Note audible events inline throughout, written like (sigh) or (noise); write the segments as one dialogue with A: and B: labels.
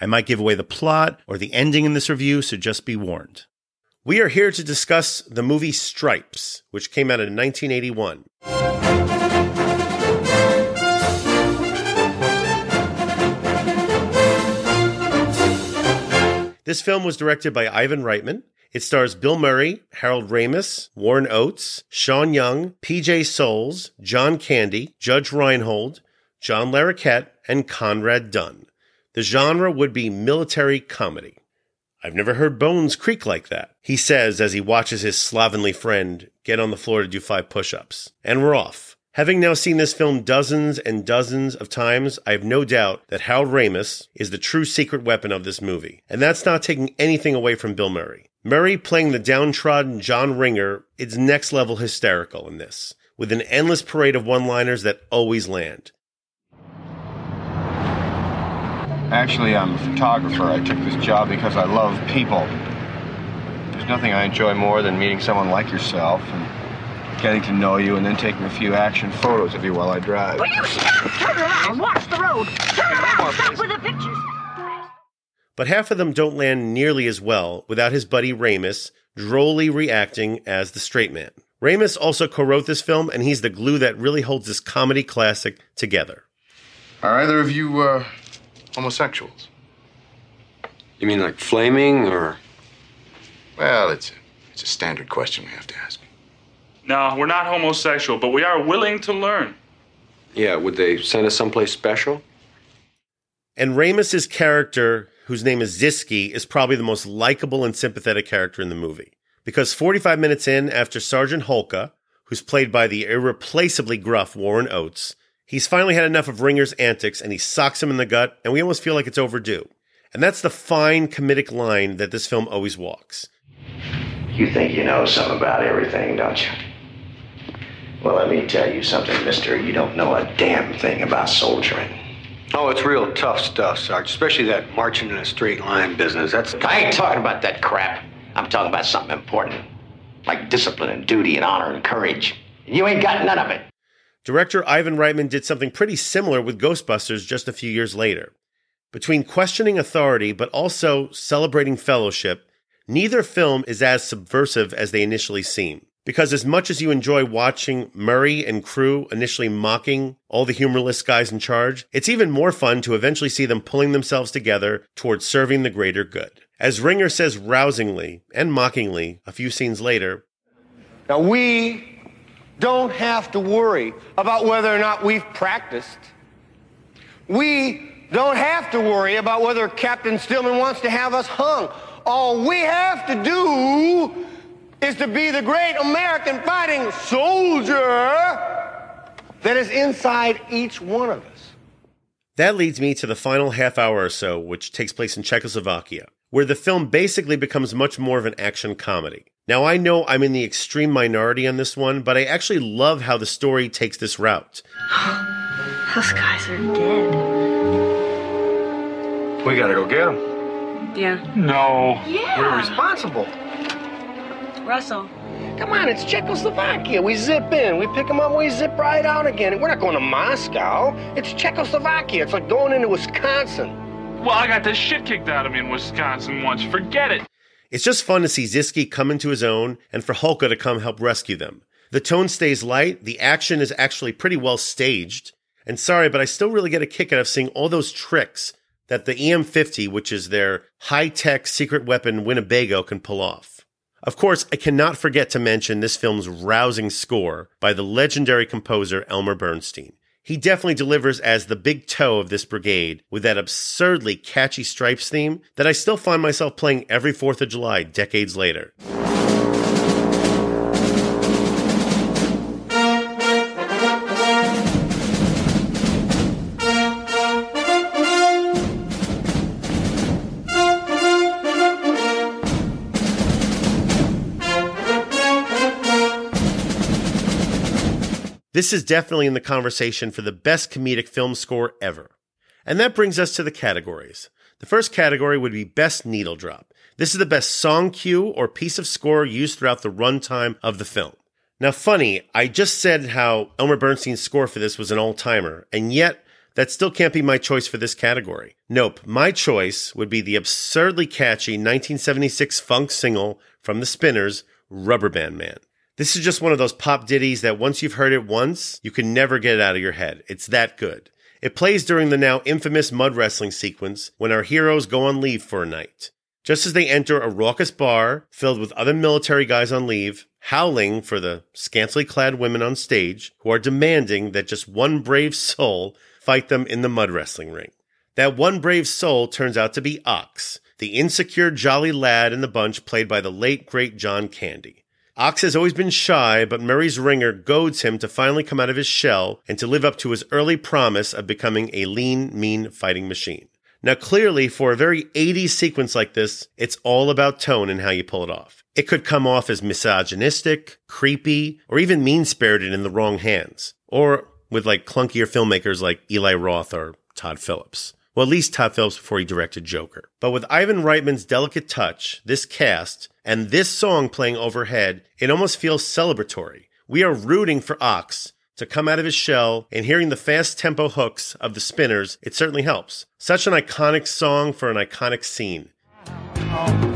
A: I might give away the plot or the ending in this review, so just be warned. We are here to discuss the movie Stripes, which came out in 1981. This film was directed by Ivan Reitman. It stars Bill Murray, Harold Ramis, Warren Oates, Sean Young, PJ Soles, John Candy, Judge Reinhold, John Larroquette, and Conrad Dunn. The genre would be military comedy. I've never heard bones creak like that, he says as he watches his slovenly friend get on the floor to do five push ups. And we're off. Having now seen this film dozens and dozens of times, I have no doubt that Harold Ramis is the true secret weapon of this movie. And that's not taking anything away from Bill Murray. Murray playing the downtrodden John Winger is next level hysterical in this, with an endless parade of one liners that always land.
B: Actually, I'm a photographer. I took this job because I love people. There's nothing I enjoy more than meeting someone like yourself and getting to know you and then taking a few action photos of you while I drive.
C: Will you stop? Turn around. Watch the road. Turn around. Stop with the pictures.
A: But half of them don't land nearly as well without his buddy Ramis drolly reacting as the straight man. Ramis also co-wrote this film, and he's the glue that really holds this comedy classic together.
D: Are either of you uh, homosexuals?
E: You mean like flaming or?
D: Well, it's a, it's a standard question we have to ask.
F: No, we're not homosexual, but we are willing to learn.
E: Yeah, would they send us someplace special?
A: And Ramis's character, whose name is Ziskey, is probably the most likable and sympathetic character in the movie. Because 45 minutes in, after Sergeant Hulka, who's played by the irreplaceably gruff Warren Oates, he's finally had enough of Winger's antics and he socks him in the gut, and we almost feel like it's overdue. And that's the fine comedic line that this film always walks.
G: You think you know something about everything, don't you? Well, let me tell you something, mister. You don't know a damn thing about soldiering.
E: Oh, it's real tough stuff, Sarge. Especially that marching in a straight line business. That's
G: I ain't talking about that crap. I'm talking about something important. Like discipline and duty and honor and courage. And you ain't got none of it.
A: Director Ivan Reitman did something pretty similar with Ghostbusters just a few years later. Between questioning authority but also celebrating fellowship, neither film is as subversive as they initially seem. Because as much as you enjoy watching Murray and crew initially mocking all the humorless guys in charge, it's even more fun to eventually see them pulling themselves together towards serving the greater good. As Winger says rousingly and mockingly a few scenes later,
H: Now, we don't have to worry about whether or not we've practiced. We don't have to worry about whether Captain Stillman wants to have us hung. All we have to do is to be the great American fighting soldier that is inside each one of us.
A: That leads me to the final half hour or so, which takes place in Czechoslovakia, where the film basically becomes much more of an action comedy. Now, I know I'm in the extreme minority on this one, but I actually love how the story takes this route. (gasps)
I: Those guys are dead.
B: We gotta go get them.
I: Yeah.
F: No. Yeah.
B: We're responsible.
I: Russell.
H: Come on, it's Czechoslovakia. We zip in, we pick them up, we zip right out again. We're not going to Moscow. It's Czechoslovakia. It's like going into Wisconsin.
F: Well, I got the shit kicked out of me in Wisconsin once. Forget it.
A: It's just fun to see Ziskey come into his own and for Hulka to come help rescue them. The tone stays light, the action is actually pretty well staged. And sorry, but I still really get a kick out of seeing all those tricks that the EM50, which is their high tech secret weapon Winnebago, can pull off. Of course, I cannot forget to mention this film's rousing score by the legendary composer Elmer Bernstein. He definitely delivers as the big toe of this brigade with that absurdly catchy Stripes theme that I still find myself playing every 4th of July decades later. This is definitely in the conversation for the best comedic film score ever. And that brings us to the categories. The first category would be Best Needle Drop. This is the best song cue or piece of score used throughout the runtime of the film. Now, funny, I just said how Elmer Bernstein's score for this was an all timer, and yet that still can't be my choice for this category. Nope, my choice would be the absurdly catchy 1976 funk single from the Spinners, Rubber Band Man. This is just one of those pop ditties that once you've heard it once, you can never get it out of your head. It's that good. It plays during the now infamous mud wrestling sequence when our heroes go on leave for a night. Just as they enter a raucous bar filled with other military guys on leave, howling for the scantily clad women on stage who are demanding that just one brave soul fight them in the mud wrestling ring. That one brave soul turns out to be Ox, the insecure jolly lad in the bunch played by the late great John Candy. Ox has always been shy, but Murray's Winger goads him to finally come out of his shell and to live up to his early promise of becoming a lean, mean fighting machine. Now, clearly, for a very 80s sequence like this, it's all about tone and how you pull it off. It could come off as misogynistic, creepy, or even mean spirited in the wrong hands, or with like clunkier filmmakers like Eli Roth or Todd Phillips. Well, at least Todd Phillips before he directed Joker. But with Ivan Reitman's delicate touch, this cast, and this song playing overhead, it almost feels celebratory. We are rooting for Ox to come out of his shell, and hearing the fast tempo hooks of the spinners, it certainly helps. Such an iconic song for an iconic scene. Oh.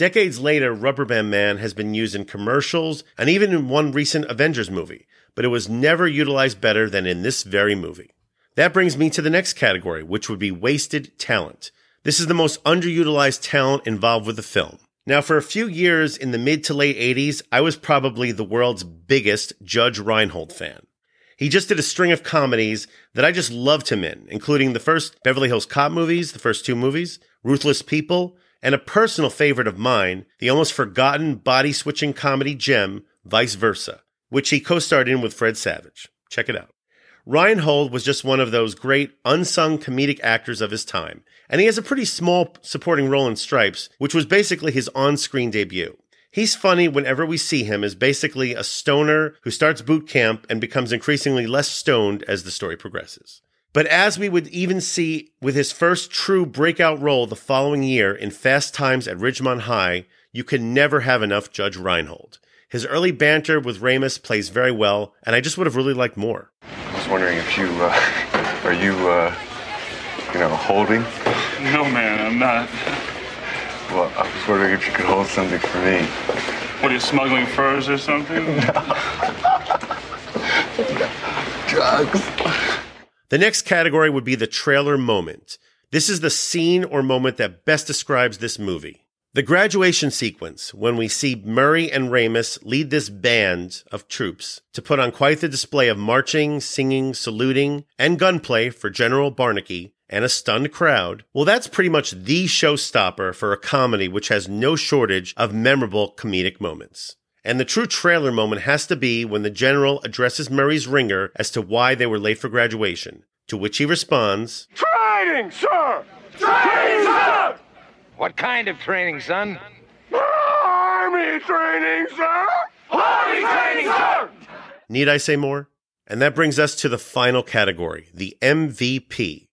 A: Decades later, Rubber Band Man has been used in commercials and even in one recent Avengers movie, but it was never utilized better than in this very movie. That brings me to the next category, which would be wasted talent. This is the most underutilized talent involved with the film. Now, for a few years in the mid to late 80s, I was probably the world's biggest Judge Reinhold fan. He just did a string of comedies that I just loved him in, including the first Beverly Hills Cop movies, the first two movies, Ruthless People, and a personal favorite of mine, the almost forgotten body switching comedy gem, Vice Versa, which he co starred in with Fred Savage. Check it out. Ryan Reinhold was just one of those great unsung comedic actors of his time, and he has a pretty small supporting role in Stripes, which was basically his on screen debut. He's funny whenever we see him as basically a stoner who starts boot camp and becomes increasingly less stoned as the story progresses. But as we would even see with his first true breakout role the following year in Fast Times at Ridgemont High, you can never have enough Judge Reinhold. His early banter with Ramis plays very well, and I just would have really liked more.
B: I was wondering if you, uh, are you, uh, you know, holding?
F: No, man, I'm not.
B: Well, I was wondering if you could hold something for me.
F: What are you smuggling furs or something? (laughs) no. (laughs)
B: Drugs.
A: The next category would be the trailer moment. This is the scene or moment that best describes this movie. The graduation sequence, when we see Murray and Ramis lead this band of troops to put on quite the display of marching, singing, saluting, and gunplay for General Barnicke and a stunned crowd, well, that's pretty much the showstopper for a comedy which has no shortage of memorable comedic moments. And the true trailer moment has to be when the general addresses Murray's Winger as to why they were late for graduation, to which he responds,
H: Training, sir! Training, sir!
J: What kind of training, son?
H: Army training, sir! Army training, sir!
A: Need I say more? And that brings us to the final category, the MVP.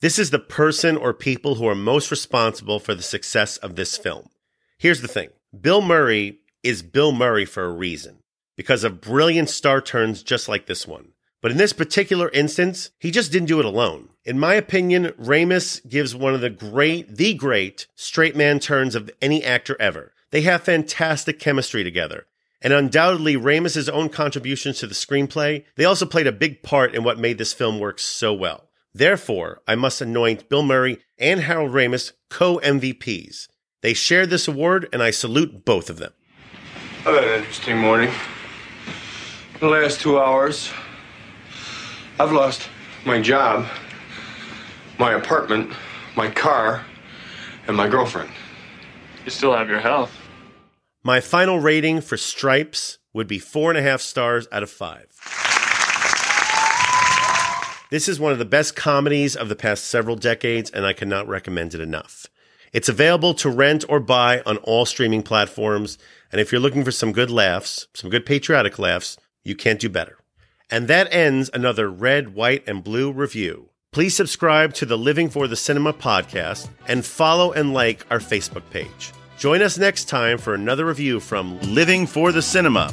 A: This is the person or people who are most responsible for the success of this film. Here's the thing Bill Murray is Bill Murray for a reason, because of brilliant star turns just like this one. But in this particular instance, he just didn't do it alone. In my opinion, Ramis gives one of the great, the great straight man turns of any actor ever. They have fantastic chemistry together. And undoubtedly, Ramis's own contributions to the screenplay, they also played a big part in what made this film work so well. Therefore, I must anoint Bill Murray and Harold Ramis co MVPs. They shared this award, and I salute both of them.
B: I've had an interesting morning. In The last two hours, I've lost my job, my apartment, my car, and my girlfriend.
F: You still have your health.
A: My final rating for Stripes would be four and a half stars out of five. This is one of the best comedies of the past several decades, and I cannot recommend it enough. It's available to rent or buy on all streaming platforms, and if you're looking for some good laughs, some good patriotic laughs, you can't do better. And that ends another red, white, and blue review. Please subscribe to the Living for the Cinema podcast and follow and like our Facebook page. Join us next time for another review from Living for the Cinema.